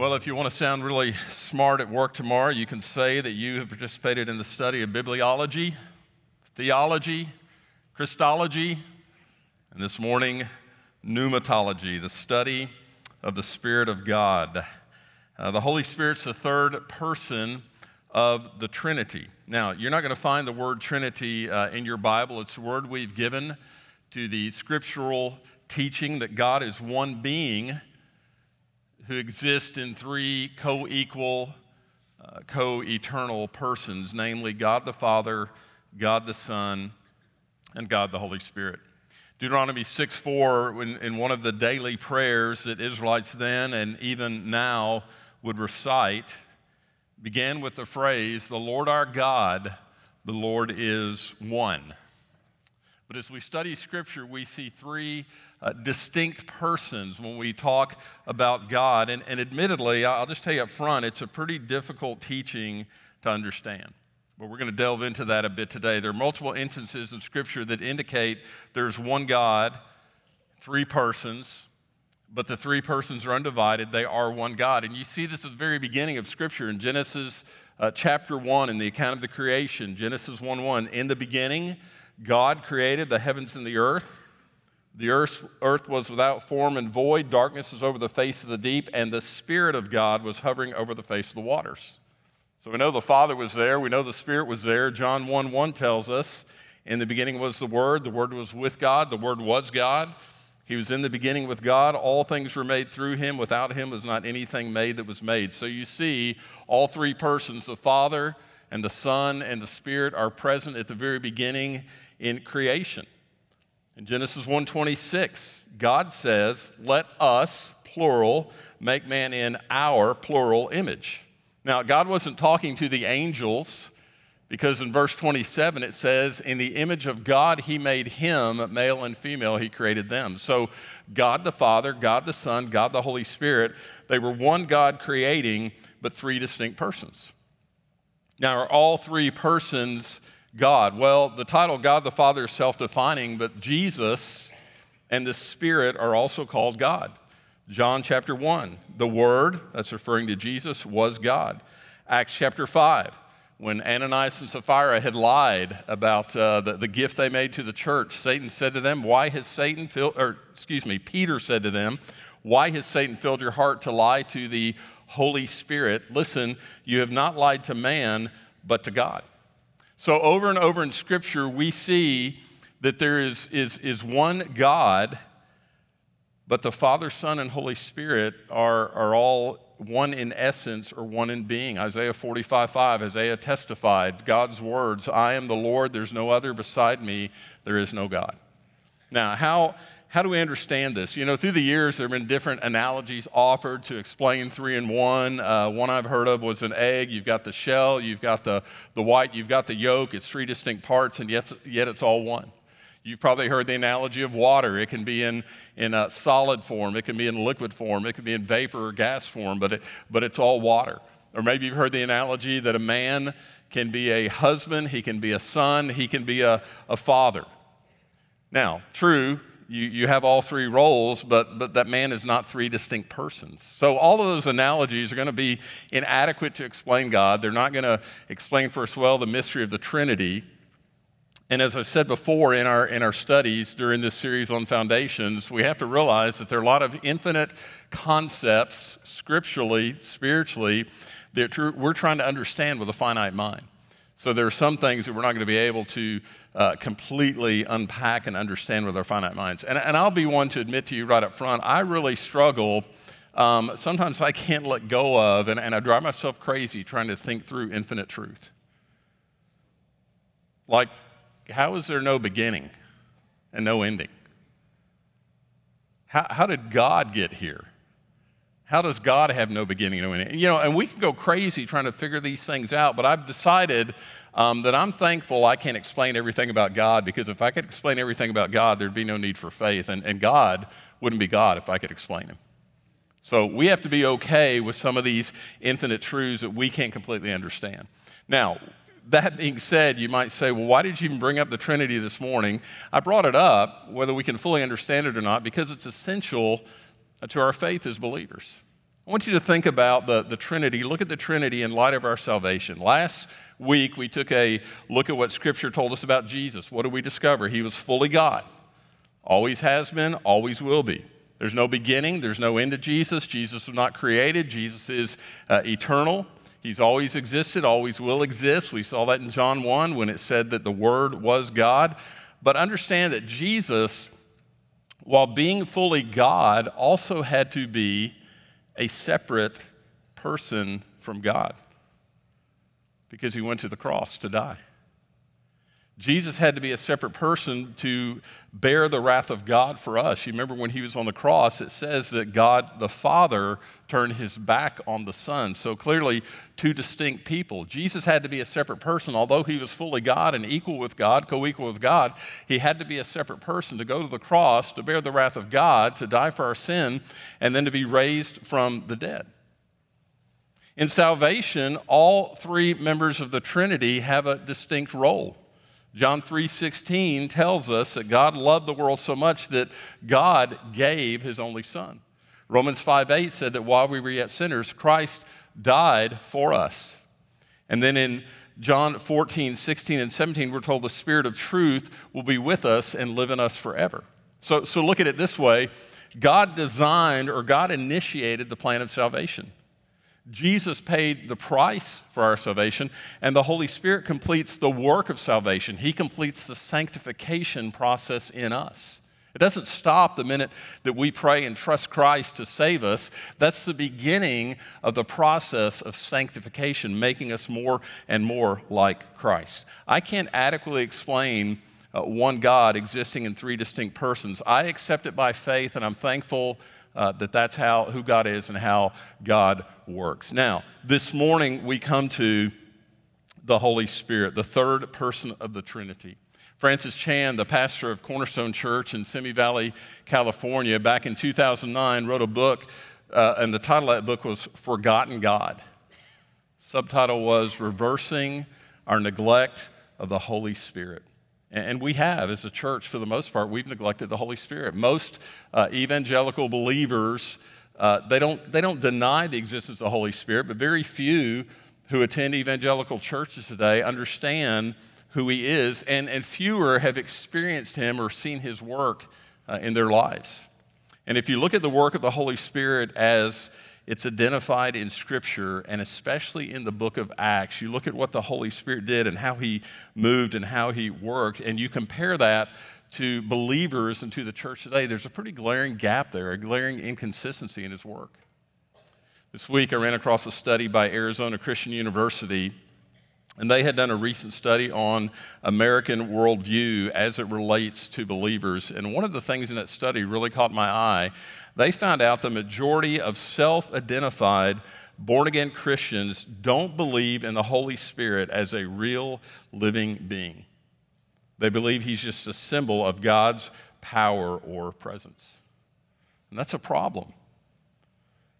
Well, if you want to sound really smart at work tomorrow, you can say that you have participated in the study of bibliology, theology, Christology, and this morning, pneumatology, the study of the Spirit of God. Uh, the Holy Spirit's the third person of the Trinity. Now, you're not going to find the word Trinity uh, in your Bible. It's a word we've given to the scriptural teaching that God is one being who exist in three co equal, uh, co eternal persons, namely God the Father, God the Son, and God the Holy Spirit. Deuteronomy 6 4, in, in one of the daily prayers that Israelites then and even now would recite, began with the phrase, The Lord our God, the Lord is one. But as we study Scripture, we see three uh, distinct persons when we talk about God. And, and admittedly, I'll just tell you up front, it's a pretty difficult teaching to understand. But we're going to delve into that a bit today. There are multiple instances in Scripture that indicate there's one God, three persons, but the three persons are undivided. They are one God. And you see this at the very beginning of Scripture in Genesis uh, chapter 1 in the account of the creation. Genesis 1 1. In the beginning, God created the heavens and the earth. The earth, earth was without form and void, darkness was over the face of the deep, and the Spirit of God was hovering over the face of the waters. So we know the Father was there, we know the Spirit was there. John 1 1 tells us, In the beginning was the Word, the Word was with God, the Word was God. He was in the beginning with God. All things were made through him. Without him was not anything made that was made. So you see, all three persons, the Father and the Son and the Spirit, are present at the very beginning in creation. In Genesis 1:26, God says, "Let us, plural, make man in our plural image." Now, God wasn't talking to the angels because in verse 27 it says, "In the image of God he made him, male and female he created them." So, God the Father, God the Son, God the Holy Spirit, they were one God creating but three distinct persons. Now, are all three persons God? Well, the title God the Father is self defining, but Jesus and the Spirit are also called God. John chapter 1, the Word, that's referring to Jesus, was God. Acts chapter 5, when Ananias and Sapphira had lied about uh, the, the gift they made to the church, Satan said to them, Why has Satan filled, or excuse me, Peter said to them, Why has Satan filled your heart to lie to the Holy Spirit? Listen, you have not lied to man, but to God. So, over and over in Scripture, we see that there is, is, is one God, but the Father, Son, and Holy Spirit are, are all one in essence or one in being. Isaiah 45 5, Isaiah testified God's words I am the Lord, there's no other beside me, there is no God. Now, how, how do we understand this? You know, through the years, there have been different analogies offered to explain three in one. Uh, one I've heard of was an egg. You've got the shell, you've got the, the white, you've got the yolk. It's three distinct parts, and yet, yet it's all one. You've probably heard the analogy of water. It can be in, in a solid form, it can be in liquid form, it can be in vapor or gas form, but, it, but it's all water. Or maybe you've heard the analogy that a man can be a husband, he can be a son, he can be a, a father. Now, true, you, you have all three roles, but, but that man is not three distinct persons. So all of those analogies are going to be inadequate to explain God. They're not going to explain for us well the mystery of the Trinity. And as I said before in our, in our studies during this series on foundations, we have to realize that there are a lot of infinite concepts, scripturally, spiritually, that we're trying to understand with a finite mind. So there are some things that we're not going to be able to uh, completely unpack and understand with our finite minds. And, and I'll be one to admit to you right up front, I really struggle. Um, sometimes I can't let go of, and, and I drive myself crazy trying to think through infinite truth. Like, how is there no beginning and no ending? How, how did God get here? How does God have no beginning, no ending? You know, and we can go crazy trying to figure these things out, but I've decided um, that I'm thankful I can't explain everything about God because if I could explain everything about God, there'd be no need for faith. And, and God wouldn't be God if I could explain Him. So we have to be okay with some of these infinite truths that we can't completely understand. Now, that being said, you might say, well, why did you even bring up the Trinity this morning? I brought it up, whether we can fully understand it or not, because it's essential to our faith as believers. I want you to think about the, the Trinity. Look at the Trinity in light of our salvation. Last week, we took a look at what Scripture told us about Jesus. What did we discover? He was fully God, always has been, always will be. There's no beginning, there's no end to Jesus. Jesus was not created, Jesus is uh, eternal. He's always existed, always will exist. We saw that in John 1 when it said that the Word was God. But understand that Jesus, while being fully God, also had to be a separate person from God because he went to the cross to die. Jesus had to be a separate person to bear the wrath of God for us. You remember when he was on the cross, it says that God the Father turned his back on the Son. So clearly, two distinct people. Jesus had to be a separate person. Although he was fully God and equal with God, co equal with God, he had to be a separate person to go to the cross, to bear the wrath of God, to die for our sin, and then to be raised from the dead. In salvation, all three members of the Trinity have a distinct role. John 3:16 tells us that God loved the world so much that God gave his only son. Romans 5:8 said that while we were yet sinners, Christ died for us. And then in John 14, 16, and 17, we're told the Spirit of truth will be with us and live in us forever. So, so look at it this way God designed or God initiated the plan of salvation. Jesus paid the price for our salvation, and the Holy Spirit completes the work of salvation. He completes the sanctification process in us. It doesn't stop the minute that we pray and trust Christ to save us. That's the beginning of the process of sanctification, making us more and more like Christ. I can't adequately explain uh, one God existing in three distinct persons. I accept it by faith, and I'm thankful uh, that that's how who God is and how God works. Now, this morning we come to the Holy Spirit, the third person of the Trinity. Francis Chan, the pastor of Cornerstone Church in Simi Valley, California, back in 2009 wrote a book, uh, and the title of that book was Forgotten God. Subtitle was Reversing Our Neglect of the Holy Spirit. And we have, as a church, for the most part, we've neglected the Holy Spirit. Most uh, evangelical believers, uh, they, don't, they don't deny the existence of the Holy Spirit, but very few who attend evangelical churches today understand who He is, and, and fewer have experienced Him or seen His work uh, in their lives. And if you look at the work of the Holy Spirit as it's identified in Scripture and especially in the book of Acts. You look at what the Holy Spirit did and how he moved and how he worked, and you compare that to believers and to the church today. There's a pretty glaring gap there, a glaring inconsistency in his work. This week, I ran across a study by Arizona Christian University and they had done a recent study on American worldview as it relates to believers. And one of the things in that study really caught my eye. They found out the majority of self identified born again Christians don't believe in the Holy Spirit as a real living being. They believe he's just a symbol of God's power or presence. And that's a problem.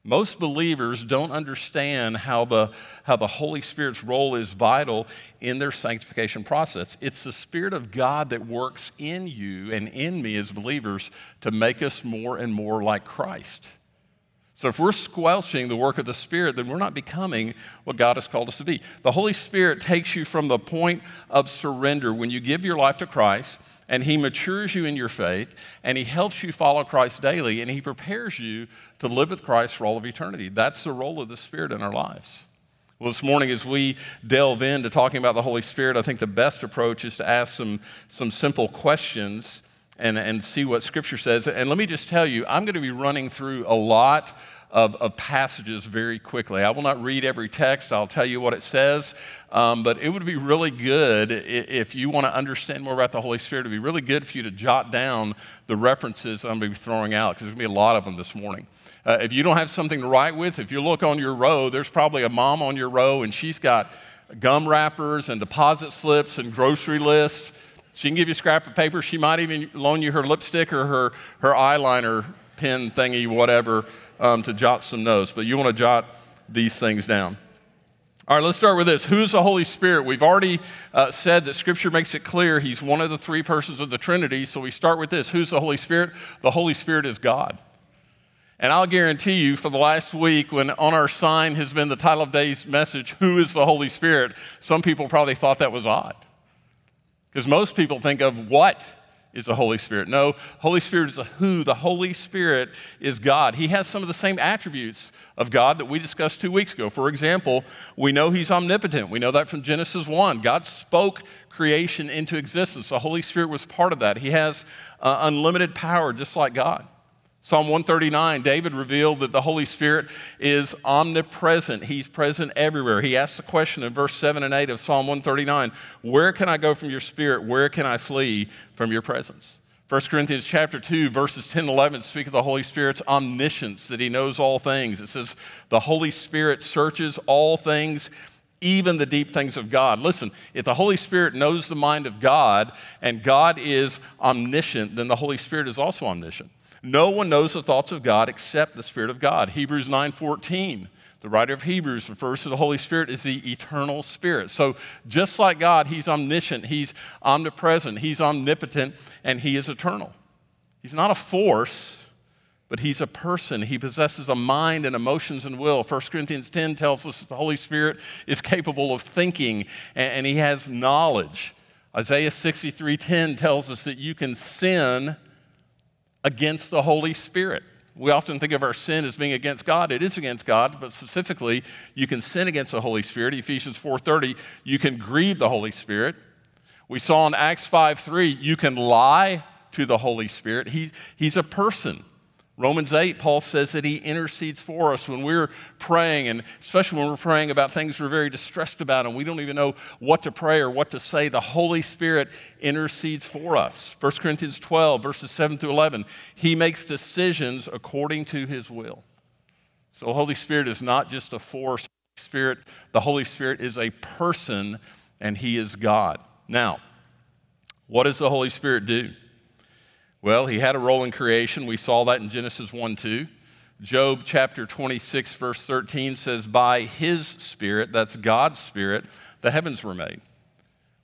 Most believers don't understand how the, how the Holy Spirit's role is vital in their sanctification process. It's the Spirit of God that works in you and in me as believers to make us more and more like Christ. So if we're squelching the work of the Spirit, then we're not becoming what God has called us to be. The Holy Spirit takes you from the point of surrender when you give your life to Christ and He matures you in your faith, and He helps you follow Christ daily, and He prepares you to live with Christ for all of eternity. That's the role of the Spirit in our lives. Well, this morning, as we delve into talking about the Holy Spirit, I think the best approach is to ask some, some simple questions and, and see what Scripture says. And let me just tell you, I'm going to be running through a lot of, of, passages very quickly. I will not read every text, I'll tell you what it says. Um, but it would be really good if you want to understand more about the Holy Spirit, it would be really good for you to jot down the references I'm going to be throwing out because there's going to be a lot of them this morning. Uh, if you don't have something to write with, if you look on your row, there's probably a mom on your row and she's got gum wrappers and deposit slips and grocery lists. She can give you a scrap of paper. She might even loan you her lipstick or her, her eyeliner pen thingy, whatever um, to jot some notes, but you want to jot these things down. All right, let's start with this. Who's the Holy Spirit? We've already uh, said that Scripture makes it clear He's one of the three persons of the Trinity. So we start with this Who's the Holy Spirit? The Holy Spirit is God. And I'll guarantee you, for the last week, when on our sign has been the title of today's message, Who is the Holy Spirit? Some people probably thought that was odd. Because most people think of what is the Holy Spirit. No, Holy Spirit is a who. The Holy Spirit is God. He has some of the same attributes of God that we discussed two weeks ago. For example, we know He's omnipotent. We know that from Genesis 1. God spoke creation into existence. The Holy Spirit was part of that. He has uh, unlimited power, just like God. Psalm 139, David revealed that the Holy Spirit is omnipresent. He's present everywhere. He asks the question in verse 7 and 8 of Psalm 139 Where can I go from your spirit? Where can I flee from your presence? 1 Corinthians chapter 2, verses 10 and 11 speak of the Holy Spirit's omniscience, that he knows all things. It says, The Holy Spirit searches all things, even the deep things of God. Listen, if the Holy Spirit knows the mind of God and God is omniscient, then the Holy Spirit is also omniscient. No one knows the thoughts of God except the Spirit of God. Hebrews 9:14. The writer of Hebrews refers to the Holy Spirit as the eternal Spirit. So, just like God, He's omniscient, He's omnipresent, He's omnipotent, and He is eternal. He's not a force, but He's a person. He possesses a mind and emotions and will. 1 Corinthians 10 tells us the Holy Spirit is capable of thinking and He has knowledge. Isaiah 63:10 tells us that you can sin against the Holy Spirit. We often think of our sin as being against God. It is against God, but specifically, you can sin against the Holy Spirit. Ephesians 4:30, you can grieve the Holy Spirit. We saw in Acts 5:3, you can lie to the Holy Spirit. He, he's a person. Romans 8, Paul says that he intercedes for us when we're praying, and especially when we're praying about things we're very distressed about and we don't even know what to pray or what to say. The Holy Spirit intercedes for us. 1 Corinthians 12, verses 7 through 11, he makes decisions according to his will. So, the Holy Spirit is not just a force, Spirit, the Holy Spirit is a person, and he is God. Now, what does the Holy Spirit do? Well, he had a role in creation. We saw that in Genesis 1 2. Job chapter 26, verse 13 says, By his Spirit, that's God's Spirit, the heavens were made.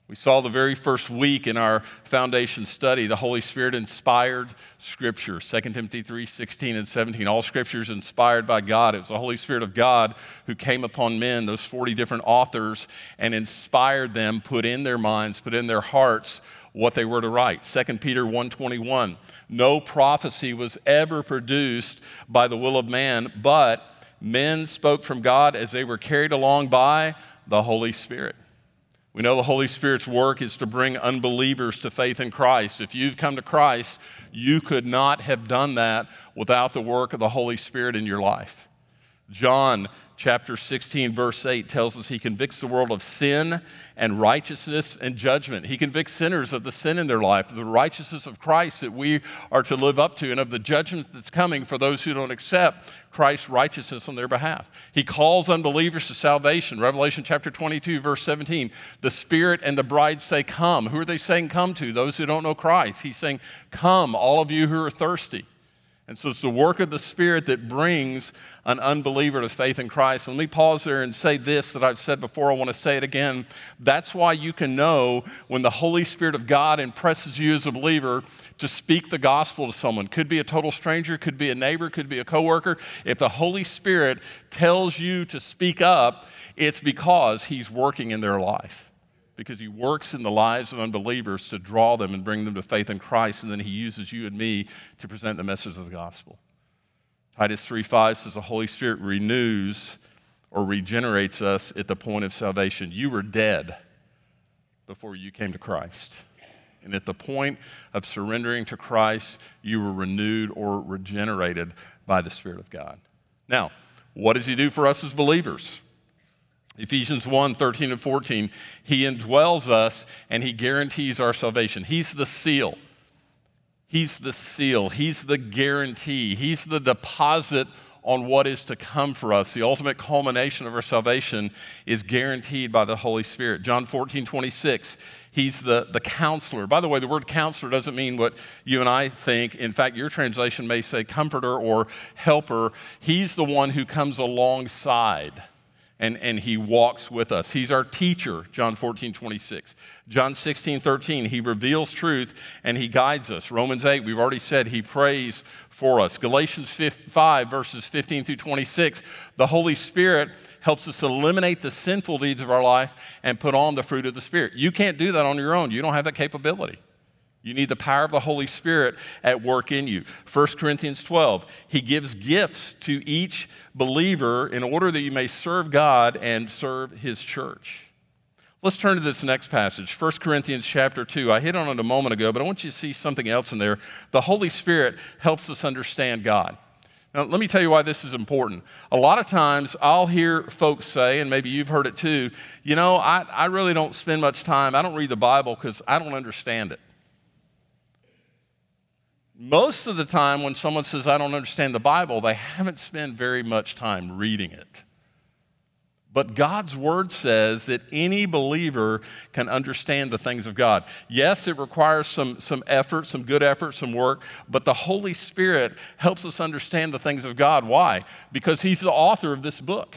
We saw the very first week in our foundation study, the Holy Spirit inspired Scripture. 2 Timothy 3 16 and 17. All Scripture is inspired by God. It was the Holy Spirit of God who came upon men, those 40 different authors, and inspired them, put in their minds, put in their hearts what they were to write. 2 Peter 1:21. No prophecy was ever produced by the will of man, but men spoke from God as they were carried along by the Holy Spirit. We know the Holy Spirit's work is to bring unbelievers to faith in Christ. If you've come to Christ, you could not have done that without the work of the Holy Spirit in your life. John chapter 16, verse 8 tells us he convicts the world of sin and righteousness and judgment. He convicts sinners of the sin in their life, the righteousness of Christ that we are to live up to, and of the judgment that's coming for those who don't accept Christ's righteousness on their behalf. He calls unbelievers to salvation. Revelation chapter 22, verse 17. The Spirit and the bride say, Come. Who are they saying come to? Those who don't know Christ. He's saying, Come, all of you who are thirsty. And so it's the work of the Spirit that brings an unbeliever to faith in Christ. Let me pause there and say this that I've said before. I want to say it again. That's why you can know when the Holy Spirit of God impresses you as a believer to speak the gospel to someone. Could be a total stranger, could be a neighbor, could be a coworker. If the Holy Spirit tells you to speak up, it's because He's working in their life because he works in the lives of unbelievers to draw them and bring them to faith in Christ, and then he uses you and me to present the message of the gospel. Titus 3:5 says the Holy Spirit renews or regenerates us at the point of salvation. You were dead before you came to Christ. And at the point of surrendering to Christ, you were renewed or regenerated by the Spirit of God. Now, what does He do for us as believers? Ephesians 1 13 and 14, he indwells us and he guarantees our salvation. He's the seal. He's the seal. He's the guarantee. He's the deposit on what is to come for us. The ultimate culmination of our salvation is guaranteed by the Holy Spirit. John 14 26, he's the, the counselor. By the way, the word counselor doesn't mean what you and I think. In fact, your translation may say comforter or helper. He's the one who comes alongside and, and he walks with us. He's our teacher, John 14, 26. John 16, 13, he reveals truth and he guides us. Romans 8, we've already said he prays for us. Galatians 5, verses 15 through 26, the Holy Spirit helps us eliminate the sinful deeds of our life and put on the fruit of the Spirit. You can't do that on your own, you don't have that capability. You need the power of the Holy Spirit at work in you. 1 Corinthians 12, he gives gifts to each believer in order that you may serve God and serve his church. Let's turn to this next passage, 1 Corinthians chapter 2. I hit on it a moment ago, but I want you to see something else in there. The Holy Spirit helps us understand God. Now, let me tell you why this is important. A lot of times I'll hear folks say, and maybe you've heard it too, you know, I, I really don't spend much time, I don't read the Bible because I don't understand it. Most of the time, when someone says, I don't understand the Bible, they haven't spent very much time reading it. But God's word says that any believer can understand the things of God. Yes, it requires some, some effort, some good effort, some work, but the Holy Spirit helps us understand the things of God. Why? Because He's the author of this book.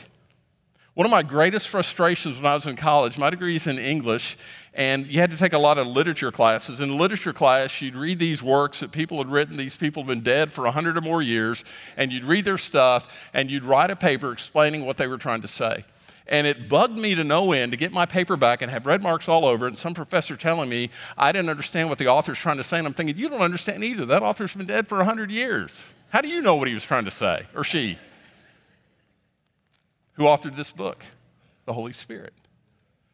One of my greatest frustrations when I was in college, my degree is in English, and you had to take a lot of literature classes. In literature class, you'd read these works that people had written. These people had been dead for 100 or more years, and you'd read their stuff, and you'd write a paper explaining what they were trying to say. And it bugged me to no end to get my paper back and have red marks all over it, and some professor telling me I didn't understand what the author's trying to say. And I'm thinking, you don't understand either. That author's been dead for 100 years. How do you know what he was trying to say, or she? Who authored this book? The Holy Spirit.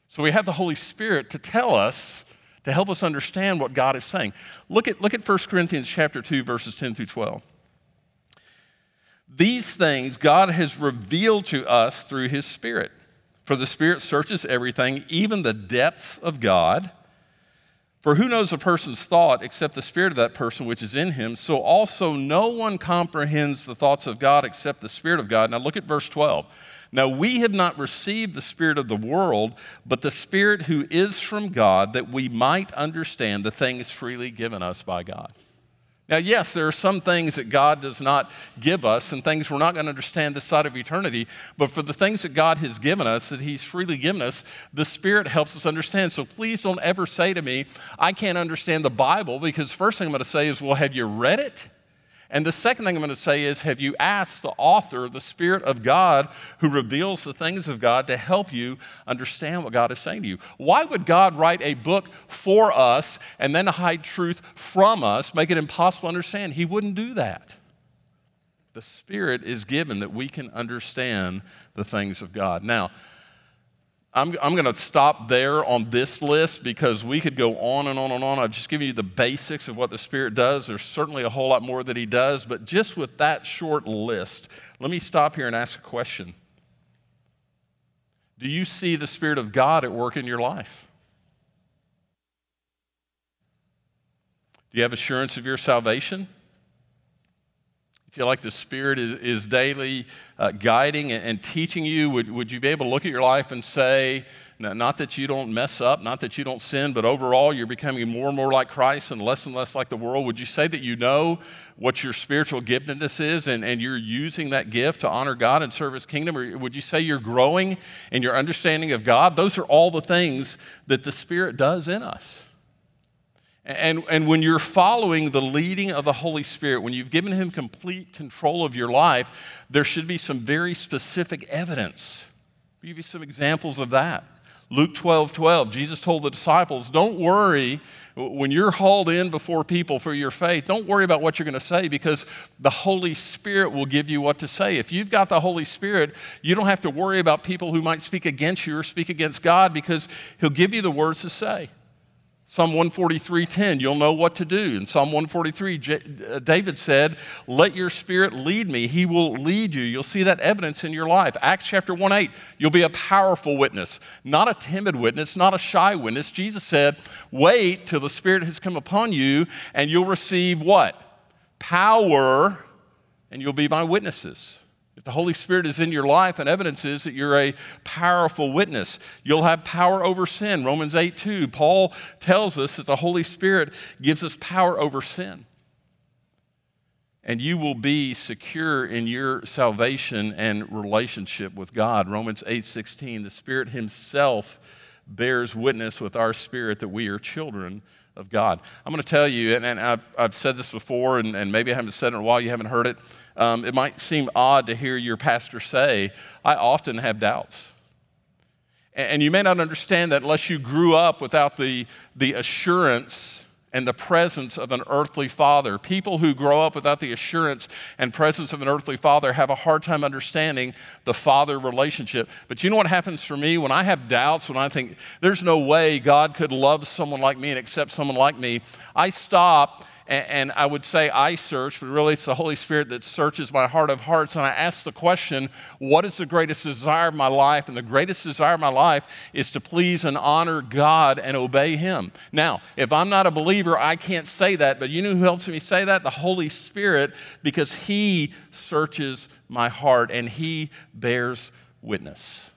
So we have the Holy Spirit to tell us, to help us understand what God is saying. Look at, look at 1 Corinthians chapter 2, verses 10 through 12. These things God has revealed to us through his Spirit. For the Spirit searches everything, even the depths of God. For who knows a person's thought except the Spirit of that person which is in him? So also no one comprehends the thoughts of God except the Spirit of God. Now look at verse 12. Now, we have not received the Spirit of the world, but the Spirit who is from God, that we might understand the things freely given us by God. Now, yes, there are some things that God does not give us and things we're not going to understand this side of eternity, but for the things that God has given us, that He's freely given us, the Spirit helps us understand. So please don't ever say to me, I can't understand the Bible, because first thing I'm going to say is, well, have you read it? And the second thing I'm going to say is Have you asked the author, the Spirit of God, who reveals the things of God, to help you understand what God is saying to you? Why would God write a book for us and then hide truth from us, make it impossible to understand? He wouldn't do that. The Spirit is given that we can understand the things of God. Now, I'm, I'm going to stop there on this list because we could go on and on and on. I've just given you the basics of what the Spirit does. There's certainly a whole lot more that He does, but just with that short list, let me stop here and ask a question Do you see the Spirit of God at work in your life? Do you have assurance of your salvation? Feel like the Spirit is, is daily uh, guiding and, and, teaching you, would, would you be able to look at your life and say, not that you don't mess up, not that you don't sin, but overall you're becoming more and more like Christ and less and less like the world? Would you say that you know what your spiritual giftedness is and, and you're using that gift to honor God and serve His kingdom? Or would you say you're growing in your understanding of God? Those are all the things that the Spirit does in us. And, and when you're following the leading of the Holy Spirit, when you've given Him complete control of your life, there should be some very specific evidence. I'll give you some examples of that. Luke 12 12, Jesus told the disciples, Don't worry when you're hauled in before people for your faith, don't worry about what you're going to say because the Holy Spirit will give you what to say. If you've got the Holy Spirit, you don't have to worry about people who might speak against you or speak against God because He'll give you the words to say. Psalm 143:10, you'll know what to do. In Psalm 143, J- uh, David said, "Let your spirit lead me. He will lead you." You'll see that evidence in your life. Acts chapter 1:8, you'll be a powerful witness, not a timid witness, not a shy witness. Jesus said, "Wait till the Spirit has come upon you, and you'll receive what? Power, and you'll be my witnesses." If the Holy Spirit is in your life, and evidence is that you're a powerful witness. You'll have power over sin. Romans 8 2. Paul tells us that the Holy Spirit gives us power over sin. and you will be secure in your salvation and relationship with God. Romans 8:16, the Spirit himself bears witness with our spirit that we are children of God. I'm going to tell you, and, and I've, I've said this before, and, and, maybe I haven't said it in a while, you haven't heard it. Um, it might seem odd to hear your pastor say, I often have doubts. And, and you may not understand that unless you grew up without the, the assurance and the presence of an earthly father. People who grow up without the assurance and presence of an earthly father have a hard time understanding the father relationship. But you know what happens for me when I have doubts, when I think there's no way God could love someone like me and accept someone like me? I stop and, and I would say I search, but really it's the Holy Spirit that searches my heart of hearts. And I ask the question, what is the greatest desire of my life? And the greatest desire of my life is to please and honor God and obey Him. Now, if I'm not a believer, I can't say that, but you know who helps me say that? The Holy Spirit, because He searches my heart and He bears witness.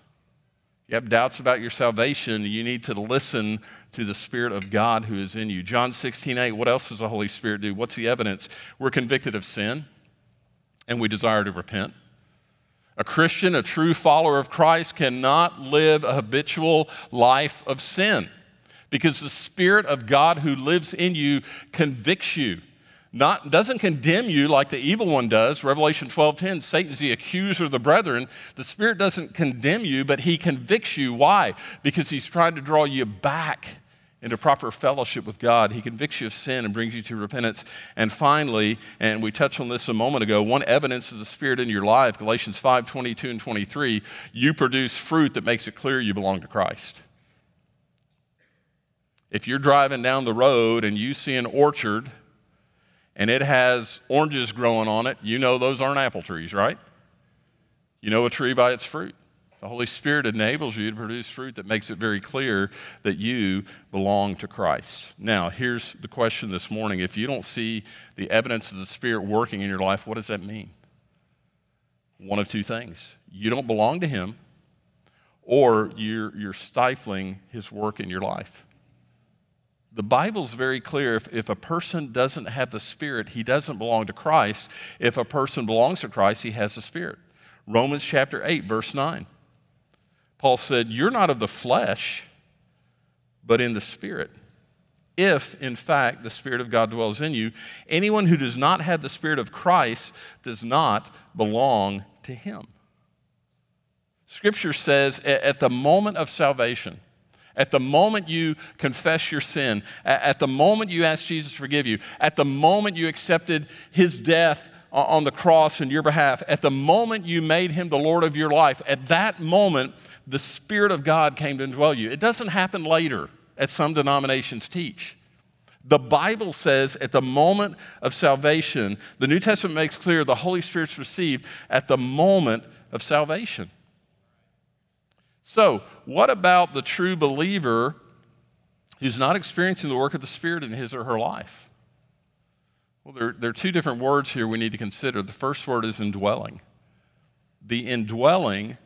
If You have doubts about your salvation, you need to listen to the Spirit of God who is in you. John 16, 8, what else does the Holy Spirit do? What's the evidence? We're convicted of sin and we desire to repent. A Christian, a true follower of Christ, cannot live a habitual life of sin because the Spirit of God who lives in you convicts you not, doesn't condemn you like the evil one does. Revelation 12:10, Satan's the accuser of the brethren. The Spirit doesn't condemn you, but he convicts you. Why? Because he's trying to draw you back into proper fellowship with God. He convicts you of sin and brings you to repentance. And finally, and we touched on this a moment ago, one evidence of the Spirit in your life, Galatians 5 22 and 23, you produce fruit that makes it clear you belong to Christ. If you're driving down the road and you see an orchard and it has oranges growing on it, you know those aren't apple trees, right? You know a tree by its fruit. The Holy Spirit enables you to produce fruit that makes it very clear that you belong to Christ. Now, here's the question this morning. If you don't see the evidence of the Spirit working in your life, what does that mean? One of two things you don't belong to Him, or you're, you're stifling His work in your life. The Bible's very clear. If, if a person doesn't have the Spirit, he doesn't belong to Christ. If a person belongs to Christ, he has the Spirit. Romans chapter 8, verse 9. Paul said, You're not of the flesh, but in the Spirit. If, in fact, the Spirit of God dwells in you, anyone who does not have the Spirit of Christ does not belong to him. Scripture says at the moment of salvation, at the moment you confess your sin, at the moment you ask Jesus to forgive you, at the moment you accepted his death on the cross in your behalf, at the moment you made him the Lord of your life, at that moment, the Spirit of God came to indwell you. It doesn't happen later, as some denominations teach. The Bible says at the moment of salvation, the New Testament makes clear the Holy Spirit's received at the moment of salvation. So, what about the true believer who's not experiencing the work of the Spirit in his or her life? Well, there, there are two different words here we need to consider. The first word is indwelling. The indwelling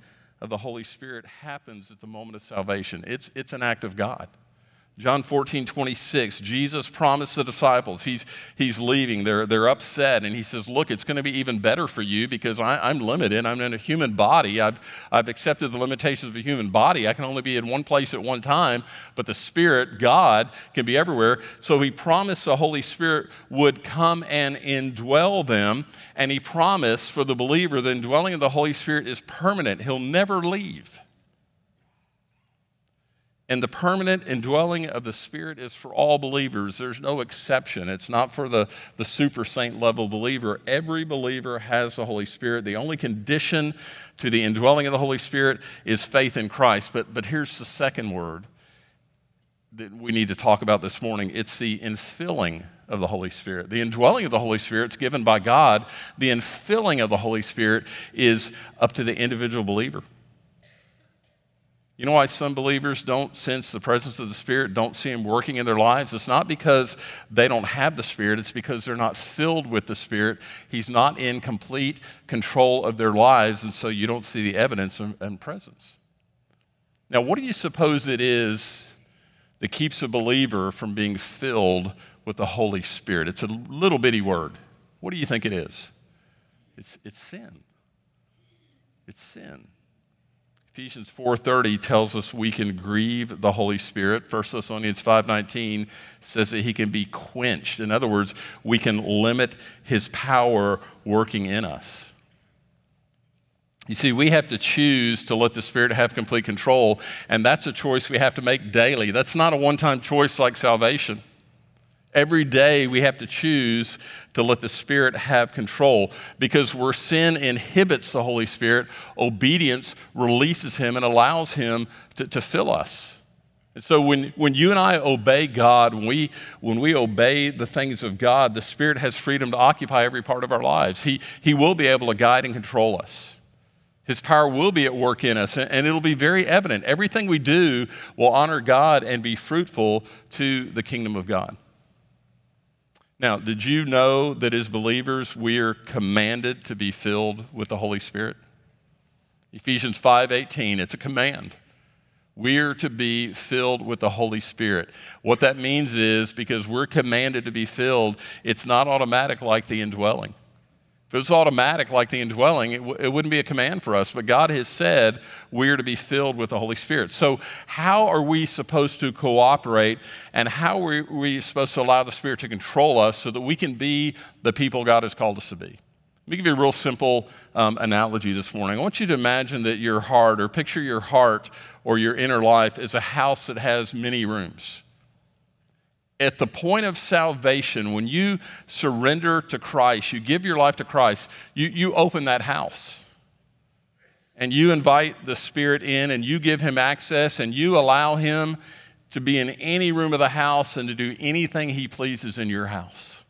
of the Holy Spirit happens at the moment of salvation, it's, it's an act of God. John 14, 26, Jesus promised the disciples, he's, he's leaving, they're, they're upset, and he says, Look, it's going to be even better for you because I, am limited. I'm in a human body. I've, I've accepted the limitations of a human body. I can only be in one place at one time, but the Spirit, God, can be everywhere. So he promised the Holy Spirit would come and indwell them, and he promised for the believer the indwelling of the Holy Spirit is permanent, he'll never leave. And the permanent indwelling of the Spirit is for all believers. There's no exception. It's not for the, the super saint level believer. Every believer has the Holy Spirit. The only condition to the indwelling of the Holy Spirit is faith in Christ. But, but here's the second word that we need to talk about this morning it's the infilling of the Holy Spirit. The indwelling of the Holy Spirit is given by God, the infilling of the Holy Spirit is up to the individual believer. You know why some believers don't sense the presence of the Spirit, don't see Him working in their lives? It's not because they don't have the Spirit, it's because they're not filled with the Spirit. He's not in complete control of their lives, and so you don't see the evidence and presence. Now, what do you suppose it is that keeps a believer from being filled with the Holy Spirit? It's a little bitty word. What do you think it is? It's, it's sin. It's sin. Ephesians 4:30 tells us we can grieve the Holy Spirit. 1 Thessalonians 5:19 says that he can be quenched. In other words, we can limit his power working in us. You see, we have to choose to let the Spirit have complete control, and that's a choice we have to make daily. That's not a one time choice like salvation. Every day we have to choose to let the Spirit have control because where sin inhibits the Holy Spirit, obedience releases Him and allows Him to, to fill us. And so when, when you and I obey God, when we, when we obey the things of God, the Spirit has freedom to occupy every part of our lives. He, he will be able to guide and control us. His power will be at work in us, and it'll be very evident. Everything we do will honor God and be fruitful to the kingdom of God. Now, did you know that as believers, we are commanded to be filled with the Holy Spirit? Ephesians 5:18, it's a command. We're to be filled with the Holy Spirit. What that means is because we're commanded to be filled, it's not automatic like the indwelling. If it was automatic like the indwelling, it, w- it wouldn't be a command for us. But God has said we're to be filled with the Holy Spirit. So, how are we supposed to cooperate and how are we supposed to allow the Spirit to control us so that we can be the people God has called us to be? Let me give you a real simple um, analogy this morning. I want you to imagine that your heart, or picture your heart or your inner life, is a house that has many rooms at the point of salvation, when you surrender to Christ, you give your life to Christ, you, you open that house. And you invite the Spirit in and you give him access and you allow him to be in any room of the house and to do anything he pleases in your house.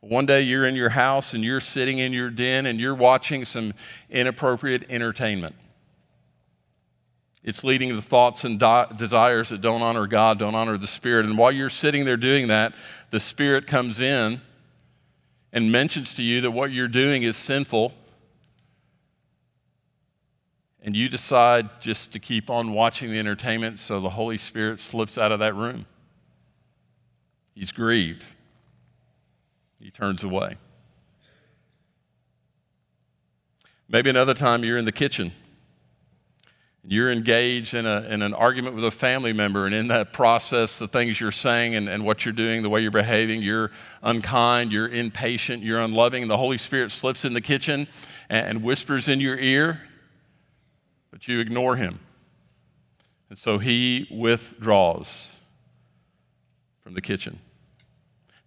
One day you're in your house and you're sitting in your den and you're watching some inappropriate entertainment. It's leading to thoughts and desires that don't honor God, don't honor the Spirit. And while you're sitting there doing that, the Spirit comes in and mentions to you that what you're doing is sinful. And you decide just to keep on watching the entertainment, so the Holy Spirit slips out of that room. He's grieved, he turns away. Maybe another time you're in the kitchen you're engaged in, a, in an argument with a family member, and in that process, the things you're saying and, and what you're doing, the way you're behaving, you're unkind, you're impatient, you're unloving, the Holy Spirit slips in the kitchen and, and whispers in your ear, but you ignore him. And so he withdraws from the kitchen.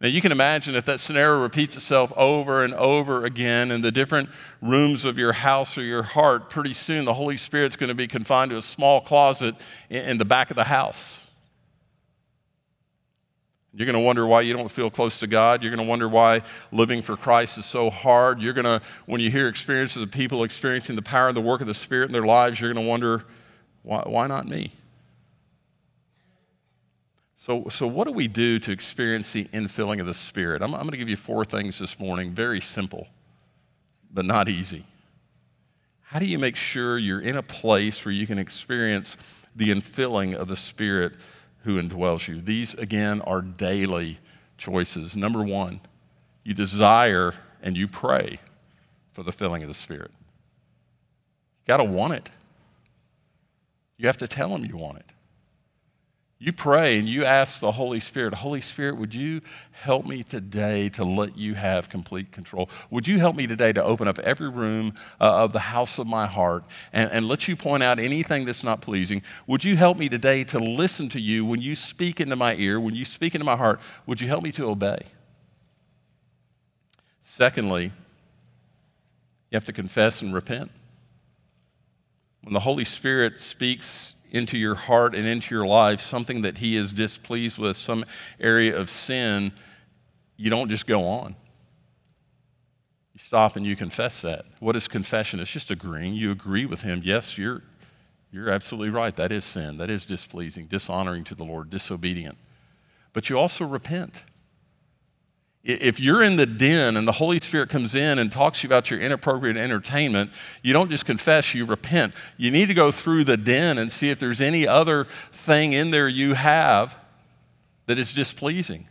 Now, you can imagine if that scenario repeats itself over and over again in the different rooms of your house or your heart, pretty soon the Holy Spirit's going to be confined to a small closet in the back of the house. You're going to wonder why you don't feel close to God. You're going to wonder why living for Christ is so hard. You're going to, when you hear experiences of people experiencing the power and the work of the Spirit in their lives, you're going to wonder, why, why not me? So, so, what do we do to experience the infilling of the Spirit? I'm, I'm going to give you four things this morning, very simple, but not easy. How do you make sure you're in a place where you can experience the infilling of the Spirit who indwells you? These, again, are daily choices. Number one, you desire and you pray for the filling of the Spirit. You got to want it. You have to tell Him you want it. You pray and you ask the Holy Spirit, Holy Spirit, would you help me today to let you have complete control? Would you help me today to open up every room uh, of the house of my heart and, and let you point out anything that's not pleasing? Would you help me today to listen to you when you speak into my ear, when you speak into my heart? Would you help me to obey? Secondly, you have to confess and repent. When the Holy Spirit speaks into your heart and into your life something that He is displeased with, some area of sin, you don't just go on. You stop and you confess that. What is confession? It's just agreeing. You agree with Him. Yes, you're, you're absolutely right. That is sin. That is displeasing, dishonoring to the Lord, disobedient. But you also repent. If you're in the den and the Holy Spirit comes in and talks to you about your inappropriate entertainment, you don't just confess, you repent. You need to go through the den and see if there's any other thing in there you have that is displeasing.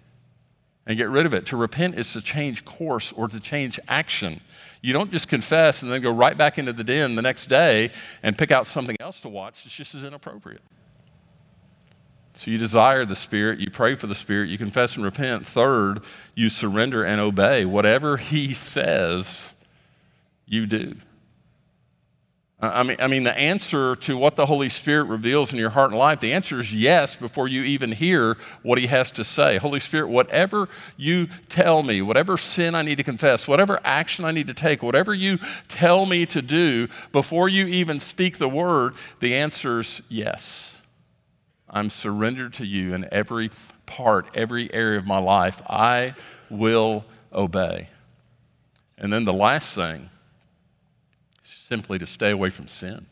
and get rid of it. To repent is to change course or to change action. You don't just confess and then go right back into the den the next day and pick out something else to watch. It's just as inappropriate. So you desire the Spirit, you pray for the Spirit, you confess and repent. Third, you surrender and obey. Whatever He says, you do. I mean, I mean, the answer to what the Holy Spirit reveals in your heart and life, the answer is yes before you even hear what He has to say. Holy Spirit, whatever you tell me, whatever sin I need to confess, whatever action I need to take, whatever you tell me to do, before you even speak the word, the answer is yes. I'm surrendered to you in every part, every area of my life. I will obey. And then the last thing simply to stay away from sin.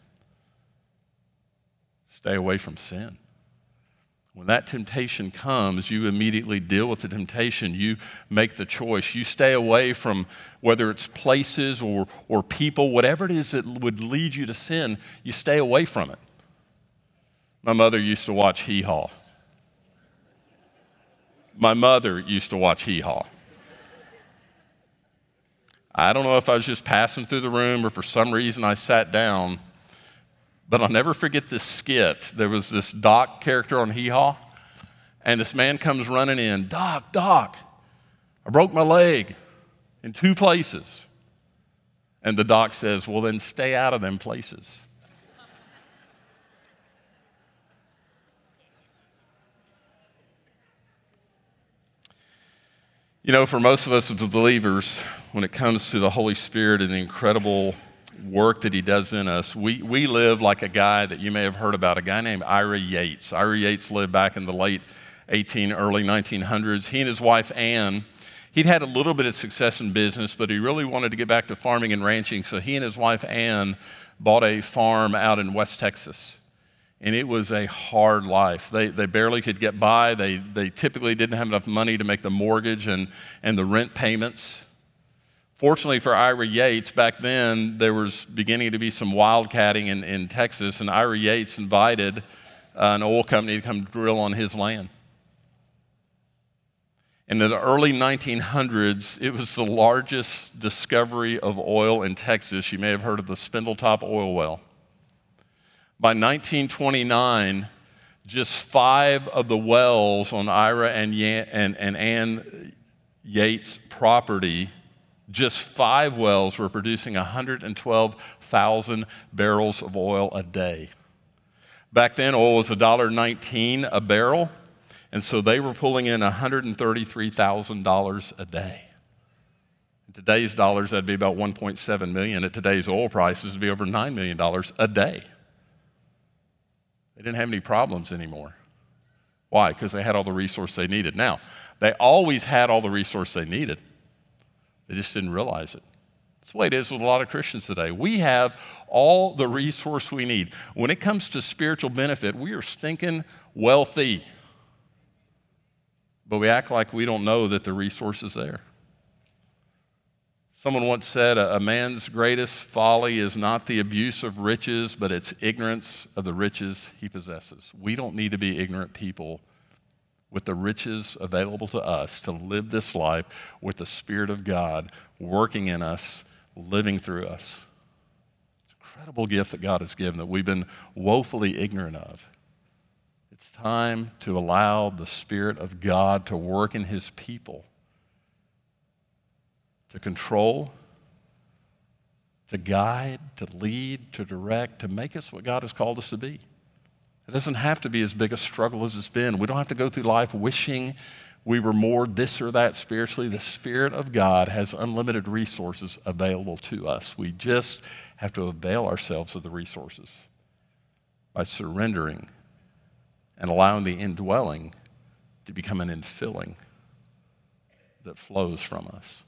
Stay away from sin. When that temptation comes, you immediately deal with the temptation. You make the choice. You stay away from whether it's places or, or people, whatever it is that would lead you to sin, you stay away from it. My mother used to watch Hee Haw. My mother used to watch Hee Haw. I don't know if I was just passing through the room or for some reason I sat down, but I'll never forget this skit. There was this Doc character on Hee Haw, and this man comes running in Doc, Doc, I broke my leg in two places. And the doc says, Well, then stay out of them places. You know, for most of us as believers, when it comes to the Holy Spirit and the incredible work that He does in us, we, we live like a guy that you may have heard about, a guy named Ira Yates. Ira Yates lived back in the late 18, early 1900s. He and his wife, Ann, he'd had a little bit of success in business, but he really wanted to get back to farming and ranching. So he and his wife, Ann, bought a farm out in West Texas and it was a hard life. They, they barely could get by. They, they typically didn't have enough money to make the mortgage and, and the rent payments. Fortunately for Ira Yates, back then there was beginning to be some wildcatting in, in Texas, and Ira Yates invited uh, an oil company to come drill on his land. In the early 1900s, it was the largest discovery of oil in Texas. You may have heard of the Spindletop oil well. By 1929, just five of the wells on Ira and, and, and Ann Yates' property, just five wells were producing 112,000 barrels of oil a day. Back then, oil was $1.19 a barrel, and so they were pulling in $133,000 a day. In today's dollars, that'd be about 1.7 million. At today's oil prices, it'd be over $9 million a day. They didn't have any problems anymore. Why? Because they had all the resources they needed. Now, they always had all the resources they needed, they just didn't realize it. That's the way it is with a lot of Christians today. We have all the resource we need. When it comes to spiritual benefit, we are stinking wealthy. But we act like we don't know that the resource is there. Someone once said, a man's greatest folly is not the abuse of riches, but it's ignorance of the riches he possesses. We don't need to be ignorant people with the riches available to us to live this life with the Spirit of God working in us, living through us. It's an incredible gift that God has given that we've been woefully ignorant of. It's time to allow the Spirit of God to work in His people to control, to guide, to lead, to direct, to make us what God has called us to be. It doesn't have to be as big a struggle as it's been. We don't have to go through life wishing we were more this or that spiritually. The Spirit of God has unlimited resources available to us. We just have to avail ourselves of the resources by surrendering and allowing the indwelling to become an infilling that flows from us.